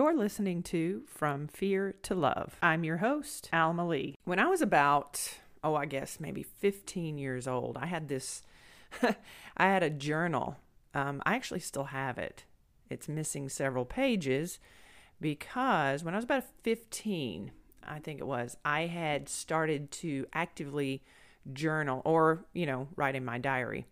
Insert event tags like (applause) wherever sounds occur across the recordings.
You're listening to From Fear to Love. I'm your host, Alma Lee. When I was about, oh, I guess maybe 15 years old, I had this, (laughs) I had a journal. Um, I actually still have it. It's missing several pages because when I was about 15, I think it was, I had started to actively journal or, you know, write in my diary.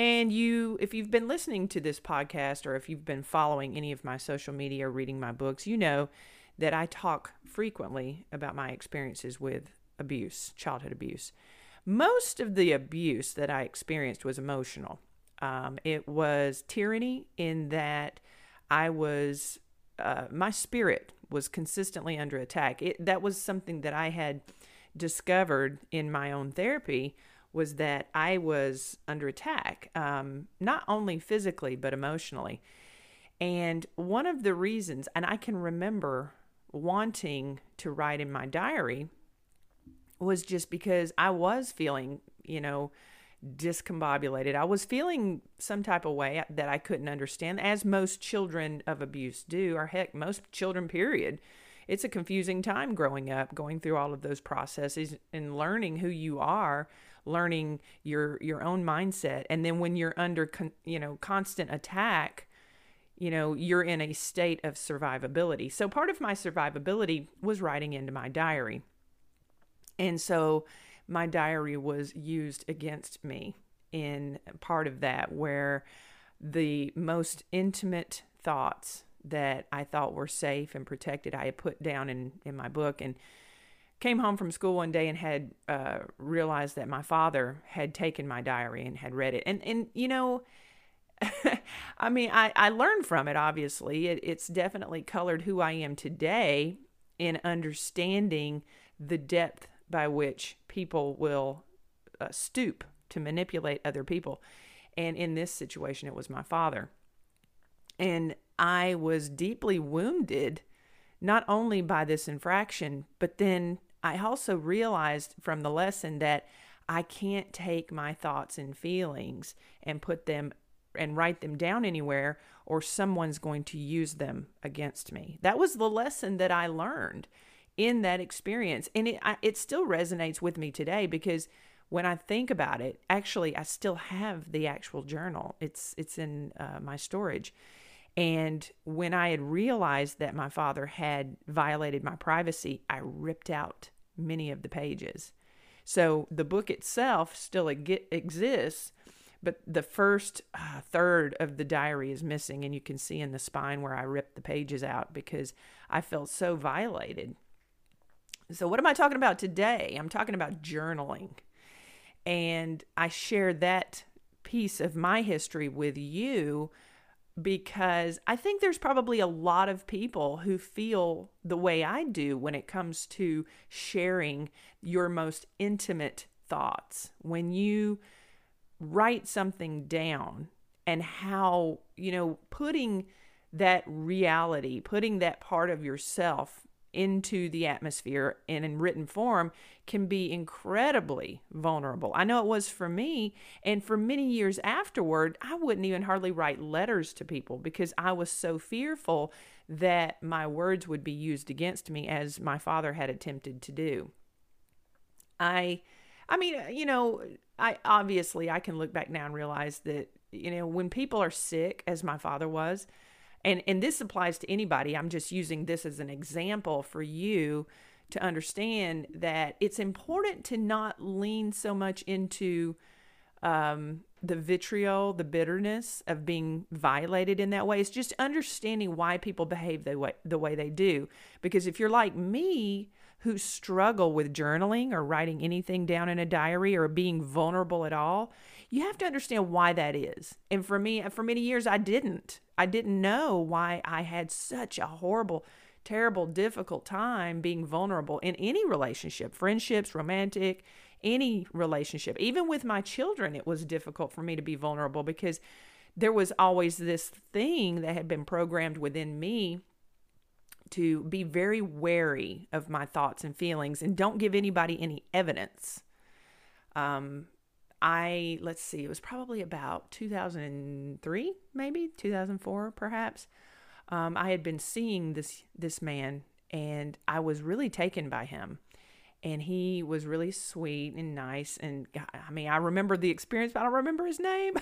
And you, if you've been listening to this podcast or if you've been following any of my social media or reading my books, you know that I talk frequently about my experiences with abuse, childhood abuse. Most of the abuse that I experienced was emotional. Um, it was tyranny in that I was, uh, my spirit was consistently under attack. It, that was something that I had discovered in my own therapy was that I was under attack, um, not only physically, but emotionally. And one of the reasons, and I can remember wanting to write in my diary, was just because I was feeling, you know, discombobulated. I was feeling some type of way that I couldn't understand, as most children of abuse do, or heck, most children, period. It's a confusing time growing up, going through all of those processes and learning who you are learning your your own mindset. And then when you're under con, you know constant attack you know you're in a state of survivability. So part of my survivability was writing into my diary. And so my diary was used against me in part of that where the most intimate thoughts that I thought were safe and protected I had put down in in my book. And came home from school one day and had uh, realized that my father had taken my diary and had read it. And and you know, (laughs) I mean, I I learned from it. Obviously, it, it's definitely colored who I am today in understanding the depth by which people will uh, stoop to manipulate other people. And in this situation, it was my father. And I was deeply wounded, not only by this infraction, but then I also realized from the lesson that I can't take my thoughts and feelings and put them and write them down anywhere or someone's going to use them against me. That was the lesson that I learned in that experience and it I, it still resonates with me today because when I think about it, actually I still have the actual journal. It's it's in uh, my storage. And when I had realized that my father had violated my privacy, I ripped out many of the pages. So the book itself still exists, but the first uh, third of the diary is missing. And you can see in the spine where I ripped the pages out because I felt so violated. So, what am I talking about today? I'm talking about journaling. And I share that piece of my history with you because I think there's probably a lot of people who feel the way I do when it comes to sharing your most intimate thoughts. When you write something down and how, you know, putting that reality, putting that part of yourself into the atmosphere and in written form can be incredibly vulnerable. I know it was for me. And for many years afterward, I wouldn't even hardly write letters to people because I was so fearful that my words would be used against me as my father had attempted to do. I I mean, uh, you know, I obviously I can look back now and realize that you know, when people are sick as my father was, and and this applies to anybody i'm just using this as an example for you to understand that it's important to not lean so much into um, the vitriol, the bitterness of being violated in that way. It's just understanding why people behave the way the way they do. Because if you're like me, who struggle with journaling or writing anything down in a diary or being vulnerable at all, you have to understand why that is. And for me, for many years, I didn't. I didn't know why I had such a horrible, terrible, difficult time being vulnerable in any relationship, friendships, romantic, any relationship. Even with my children, it was difficult for me to be vulnerable because there was always this thing that had been programmed within me to be very wary of my thoughts and feelings and don't give anybody any evidence. Um, I, let's see, it was probably about 2003, maybe 2004, perhaps. um, I had been seeing this this man, and I was really taken by him. And he was really sweet and nice. And I mean, I remember the experience, but I don't remember his name.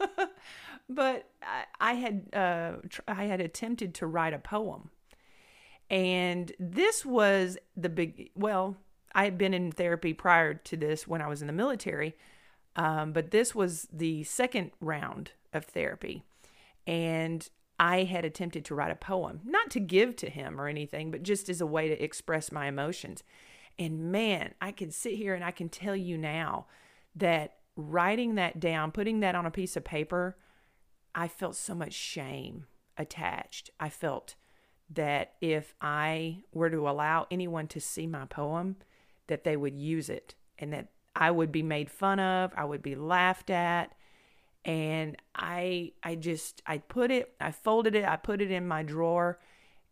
(laughs) but I, I had uh, tr- I had attempted to write a poem, and this was the big. Well, I had been in therapy prior to this when I was in the military, um, but this was the second round of therapy, and I had attempted to write a poem, not to give to him or anything, but just as a way to express my emotions. And man, I can sit here and I can tell you now that writing that down, putting that on a piece of paper, I felt so much shame attached. I felt that if I were to allow anyone to see my poem, that they would use it and that I would be made fun of, I would be laughed at, and I I just I put it, I folded it, I put it in my drawer,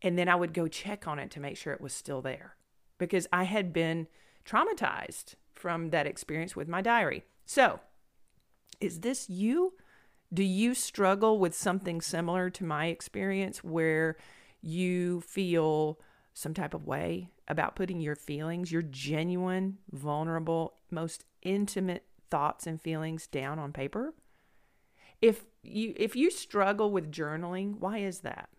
and then I would go check on it to make sure it was still there because I had been traumatized from that experience with my diary. So, is this you? Do you struggle with something similar to my experience where you feel some type of way about putting your feelings, your genuine, vulnerable, most intimate thoughts and feelings down on paper? if you if you struggle with journaling, why is that?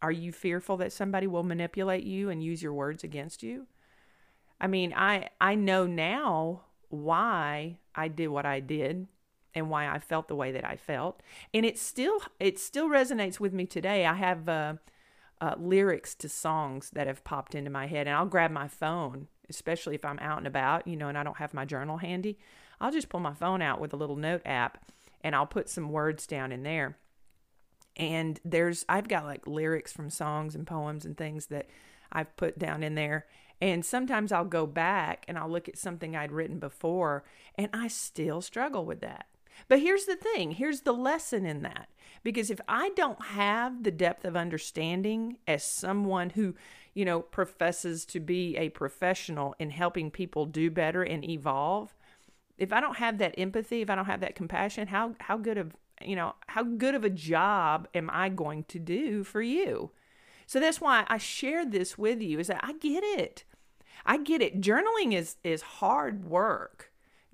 Are you fearful that somebody will manipulate you and use your words against you? I mean, I I know now why I did what I did and why I felt the way that I felt, and it still it still resonates with me today. I have uh, uh, lyrics to songs that have popped into my head, and I'll grab my phone, especially if I'm out and about, you know, and I don't have my journal handy. I'll just pull my phone out with a little note app and I'll put some words down in there. And there's, I've got like lyrics from songs and poems and things that I've put down in there. And sometimes I'll go back and I'll look at something I'd written before and I still struggle with that. But here's the thing here's the lesson in that. Because if I don't have the depth of understanding as someone who, you know, professes to be a professional in helping people do better and evolve, if I don't have that empathy, if I don't have that compassion, how how good of you know how good of a job am I going to do for you? So that's why I share this with you. Is that I get it, I get it. Journaling is is hard work.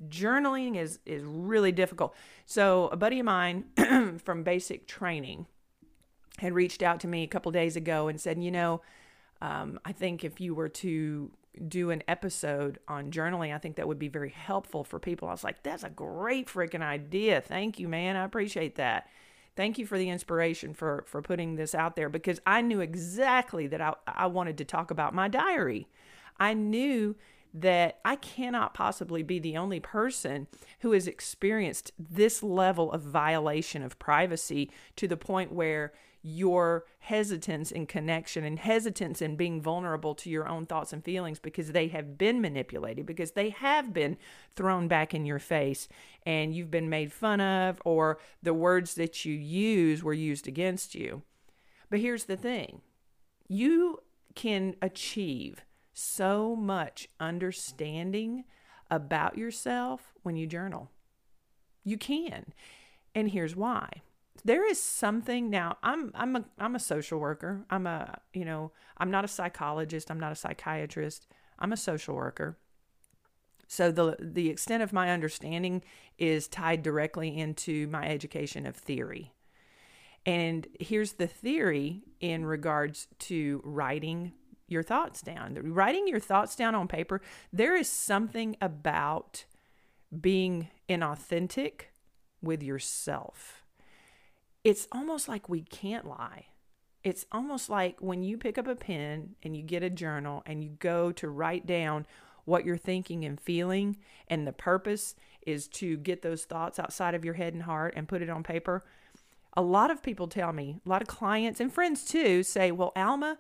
Journaling is is really difficult. So a buddy of mine (clears throat) from Basic Training had reached out to me a couple days ago and said, you know, um, I think if you were to do an episode on journaling. I think that would be very helpful for people. I was like, that's a great freaking idea. Thank you, man. I appreciate that. Thank you for the inspiration for for putting this out there because I knew exactly that I, I wanted to talk about my diary. I knew that I cannot possibly be the only person who has experienced this level of violation of privacy to the point where your hesitance in connection and hesitance in being vulnerable to your own thoughts and feelings because they have been manipulated, because they have been thrown back in your face and you've been made fun of, or the words that you use were used against you. But here's the thing you can achieve so much understanding about yourself when you journal. You can. And here's why. There is something now i'm i'm a i'm a social worker. I'm a you know i'm not a psychologist. I'm not a psychiatrist. I'm a social worker. So the the extent of my understanding is tied directly into my education of theory. And here's the theory in regards to writing your thoughts down writing your thoughts down on paper there is something about being inauthentic with yourself it's almost like we can't lie. It's almost like when you pick up a pen and you get a journal and you go to write down what you're thinking and feeling, and the purpose is to get those thoughts outside of your head and heart and put it on paper. A lot of people tell me, a lot of clients and friends too say, Well, Alma,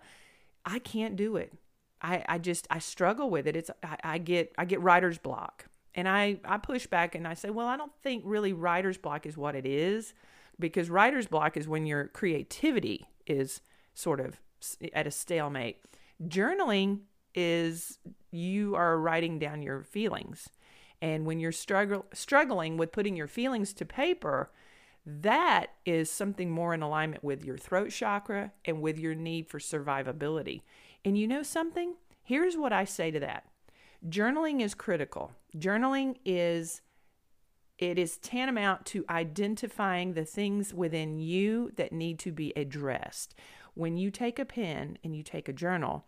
I can't do it. I, I just I struggle with it. It's I, I get I get writer's block. And I, I push back and I say, Well, I don't think really writer's block is what it is because writer's block is when your creativity is sort of at a stalemate. Journaling is you are writing down your feelings. And when you're struggle, struggling with putting your feelings to paper, That is something more in alignment with your throat chakra and with your need for survivability. And you know something? Here's what I say to that. Journaling is critical. Journaling is it is tantamount to identifying the things within you that need to be addressed. When you take a pen and you take a journal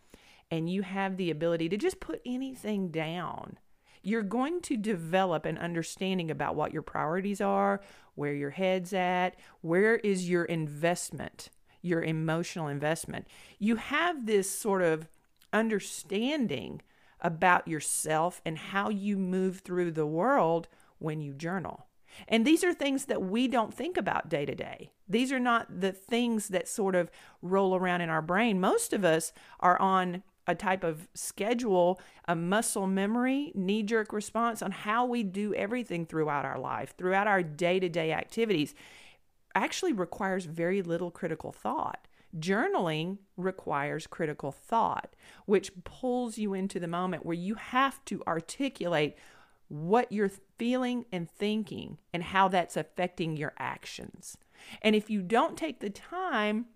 and you have the ability to just put anything down, you're going to develop an understanding about what your priorities are, where your head's at, where is your investment, your emotional investment. You have this sort of understanding about yourself and how you move through the world when you journal. And these are things that we don't think about day to day. These are not the things that sort of roll around in our brain. Most of us are on a type of schedule, a muscle memory, knee jerk response on how we do everything throughout our life, throughout our day to day activities, actually requires very little critical thought. Journaling requires critical thought, which pulls you into the moment where you have to articulate what you're feeling and thinking and how that's affecting your actions. And if you don't take the time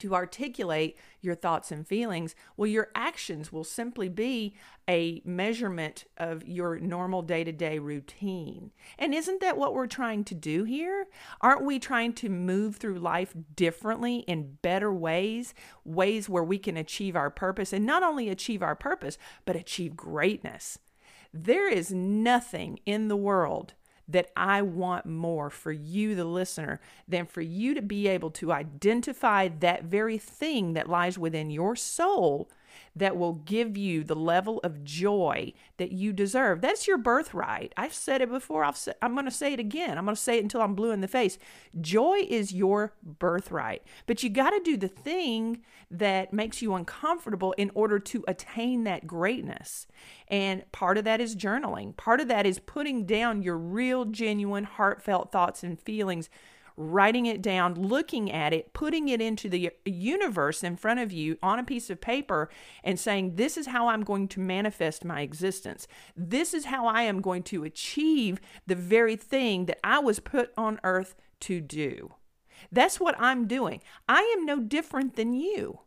to articulate your thoughts and feelings, well, your actions will simply be a measurement of your normal day to day routine. And isn't that what we're trying to do here? Aren't we trying to move through life differently in better ways, ways where we can achieve our purpose and not only achieve our purpose, but achieve greatness? There is nothing in the world that I want more for you, the listener, than for you to be able to identify that very thing that lies within your soul that will give you the level of joy that you deserve. That's your birthright. I've said it before. I've say, I'm going to say it again. I'm going to say it until I'm blue in the face. Joy is your birthright, but you got to do the thing that makes you uncomfortable in order to attain that greatness. And part of that is journaling. Part of that is putting down your real, genuine, heartfelt thoughts and feelings writing it down, looking at it, putting it into the universe in front of you on a piece of paper, and saying, This is how I'm going to manifest my existence. This is how I am going to achieve the very thing that I was put on earth to do. That's what I'm doing. I am no different than you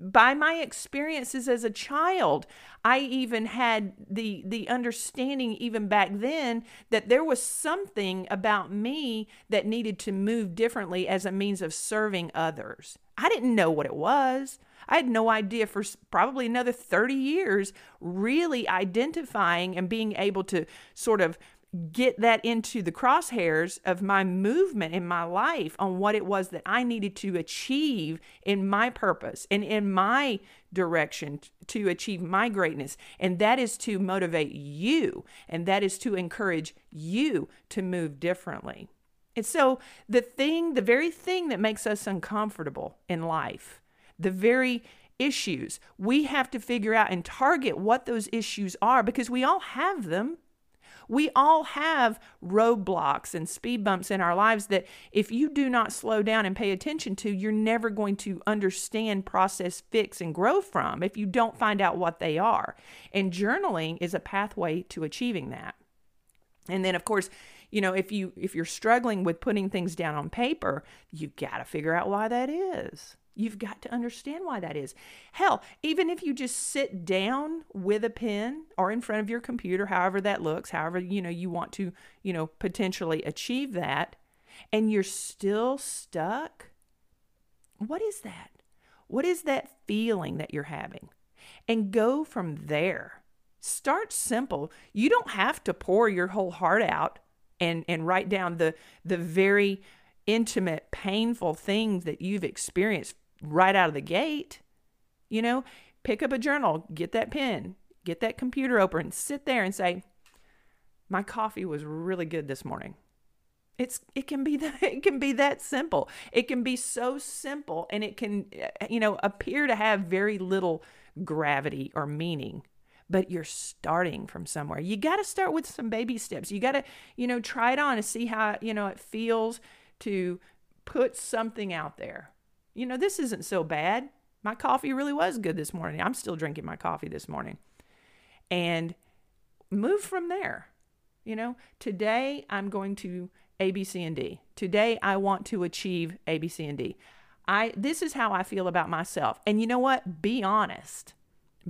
by my experiences as a child i even had the the understanding even back then that there was something about me that needed to move differently as a means of serving others. I didn't know what it was. I had no idea for probably another 30 years really identifying and being able to sort of get that into the crosshairs of my movement in my life on what it was that I needed to achieve in my purpose and in my direction to achieve my greatness. And that is to motivate you, and that is to encourage you to move differently. And so, the thing, the very thing that makes us uncomfortable in life, the very issues, we have to figure out and target what those issues are because we all have them. We all have roadblocks and speed bumps in our lives that if you do not slow down and pay attention to, you're never going to understand, process, fix, and grow from if you don't find out what they are. And journaling is a pathway to achieving that. And then, of course, you know if you if you're struggling with putting things down on paper you got to figure out why that is You've got to understand why that is. Hell, even if you just sit down with a pen or in front of your computer, however that looks, however you know you want to, you know, potentially achieve that, and you're still stuck, what is that? What is that feeling that you're having? And go from there. Start simple. You don't have to pour your whole heart out and and write down the the very intimate, painful things that you've experienced right out of the gate. You know, pick up a journal, get that pen, get that computer open, sit there and say, "My coffee was really good this morning." It's it can be (laughs) that it can be that simple. It can be so simple and it can eh, you know appear to have very little gravity or meaning but you're starting from somewhere. You got to start with some baby steps. You got to, you know, try it on and see how, you know, it feels to put something out there you know, this isn't so bad. My coffee really was good this morning. I'm still drinking my coffee this morning. And move from there. You know, today I'm going to A, B, C, and D. Today I want to achieve A, B, C, and D. I this is how I feel about myself. And you know what? Be honest.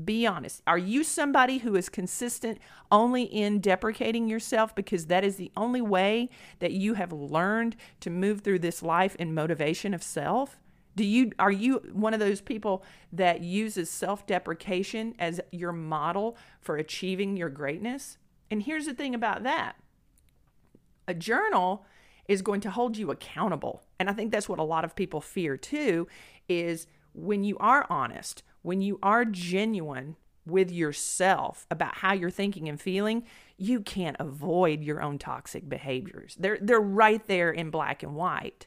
Be honest. Are you somebody who is consistent only in deprecating yourself because that is the only way that you have learned to move through this life in motivation of self? Do you are you one of those people that uses self-deprecation as your model for achieving your greatness? And here's the thing about that. A journal is going to hold you accountable. And I think that's what a lot of people fear too is when you are honest, when you are genuine with yourself about how you're thinking and feeling, you can't avoid your own toxic behaviors. They're they're right there in black and white.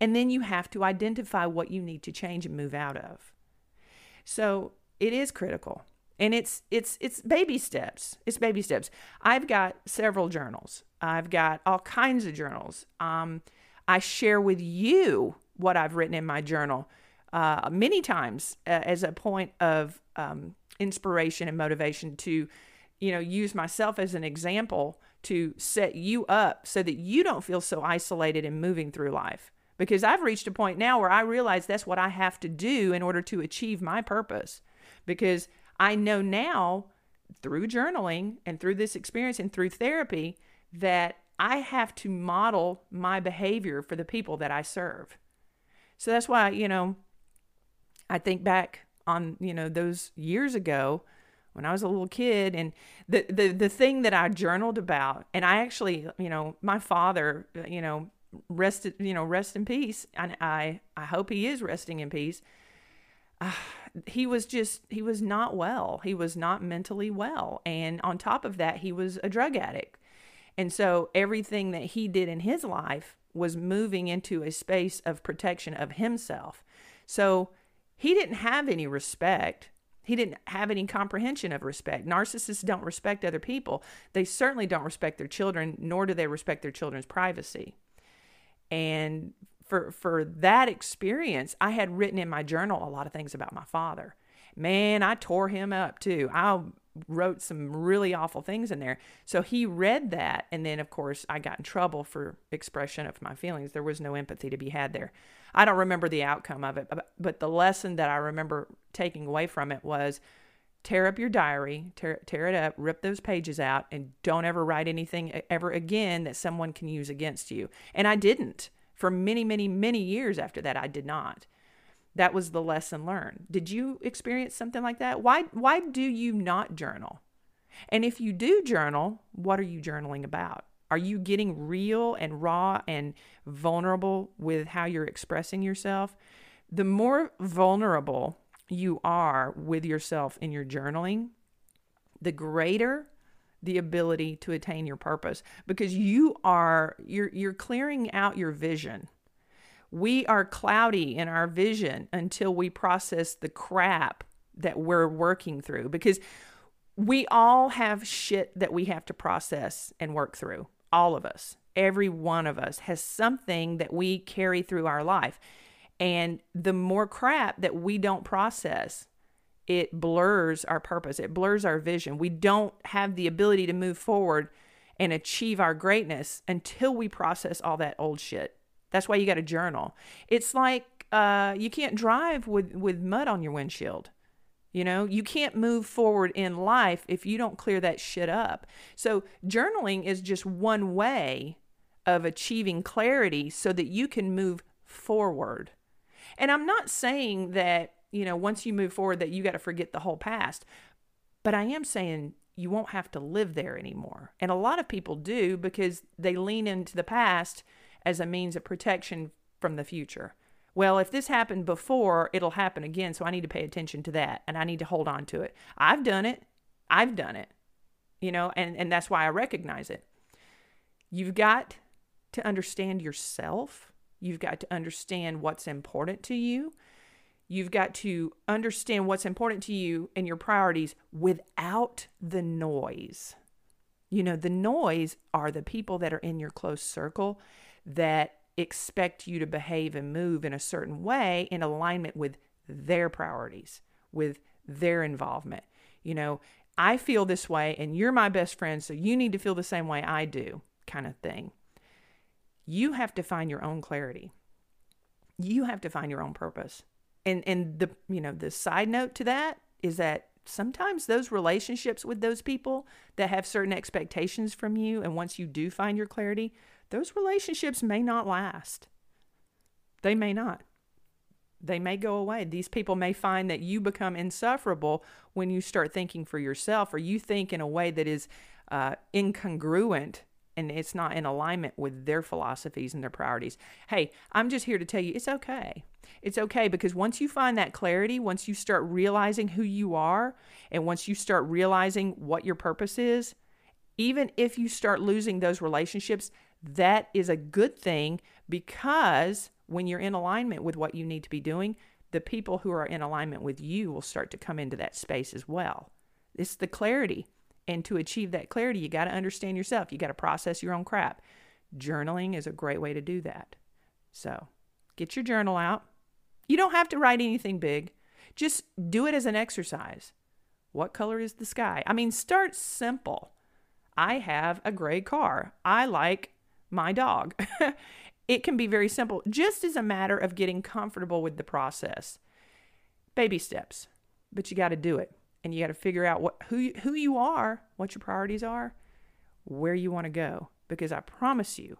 And then you have to identify what you need to change and move out of. So, it is critical. And it's it's it's baby steps. It's baby steps. I've got several journals. I've got all kinds of journals. Um, I share with you what I've written in my journal uh, many times uh, as a point of um, inspiration and motivation to, you know, use myself as an example to set you up so that you don't feel so isolated in moving through life. Because I've reached a point now where I realize that's what I have to do in order to achieve my purpose. Because I know now through journaling and through this experience and through therapy that I have to model my behavior for the people that I serve. So that's why, you know, I think back on, you know, those years ago when I was a little kid and the the the thing that I journaled about and I actually, you know, my father, you know, rested, you know, rest in peace and I I hope he is resting in peace. Uh, (sighs) he was just he was not well. He was not mentally well and on top of that he was a drug addict. And so everything that he did in his life was moving into a space of protection of himself. So he didn't have any respect. He didn't have any comprehension of respect. Narcissists don't respect other people. They certainly don't respect their children, nor do they respect their children's privacy. And for for that experience, I had written in my journal a lot of things about my father. Man, I tore him up too. I wrote some really awful things in there. So he read that. And then, of course, I got in trouble for expression of my feelings. There was no empathy to be had there. I don't remember the outcome of it, but the lesson that I remember taking away from it was tear up your diary, tear, tear it up, rip those pages out, and don't ever write anything ever again that someone can use against you. And I didn't. For many, many, many years after that, I did not that was the lesson learned. Did you experience something like that? Why why do you not journal? And if you do journal, what are you journaling about? Are you getting real and raw and vulnerable with how you're expressing yourself? The more vulnerable you are with yourself in your journaling, the greater the ability to attain your purpose because you are you're you're clearing out your vision we are cloudy in our vision until we process the crap that we're working through because we all have shit that we have to process and work through. All of us, every one of us has something that we carry through our life. And the more crap that we don't process, it blurs our purpose, it blurs our vision. We don't have the ability to move forward and achieve our greatness until we process all that old shit. That's why you got a journal. It's like uh, you can't drive with, with mud on your windshield. You know, you can't move forward in life if you don't clear that shit up. So, journaling is just one way of achieving clarity so that you can move forward. And I'm not saying that, you know, once you move forward that you got to forget the whole past, but I am saying you won't have to live there anymore. And a lot of people do because they lean into the past as a means of protection from the future. Well, if this happened before, it'll happen again. So I need to pay attention to that and I need to hold on to it. I've done it. I've done it. You know, and, and that's why I recognize it. You've got to understand yourself. You've got to understand what's important to you. You've got to understand what's important to you and your priorities without the noise. You know, the noise are the people that are in your close circle that expect you to behave and move in a certain way in alignment with their priorities, with their involvement. You know, I feel this way and you're my best friend, so you need to feel the same way I do, kind of thing. You have to find your own clarity. You have to find your own purpose. And and the you know, the side note to that is that sometimes those relationships with those people that have certain expectations from you and once you do find your clarity, those relationships may not last. They may not. They may go away. These people may find that you become insufferable when you start thinking for yourself or you think in a way that is uh, incongruent and it's not in alignment with their philosophies and their priorities. Hey, I'm just here to tell you it's okay. It's okay because once you find that clarity, once you start realizing who you are, and once you start realizing what your purpose is, even if you start losing those relationships, that is a good thing because when you're in alignment with what you need to be doing, the people who are in alignment with you will start to come into that space as well. It's the clarity. And to achieve that clarity, you got to understand yourself. You got to process your own crap. Journaling is a great way to do that. So get your journal out. You don't have to write anything big, just do it as an exercise. What color is the sky? I mean, start simple. I have a gray car. I like my dog. (laughs) it can be very simple, just as a matter of getting comfortable with the process. Baby steps, but you got to do it and you got to figure out what who who you are, what your priorities are, where you want to go because I promise you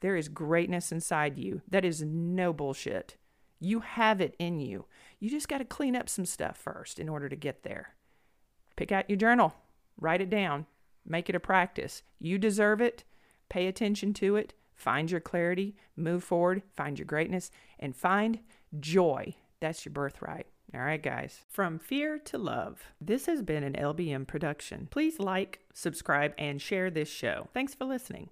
there is greatness inside you. That is no bullshit. You have it in you. You just got to clean up some stuff first in order to get there. Pick out your journal, write it down, make it a practice. You deserve it. Pay attention to it. Find your clarity, move forward, find your greatness, and find joy. That's your birthright. All right, guys. From fear to love. This has been an LBM production. Please like, subscribe, and share this show. Thanks for listening.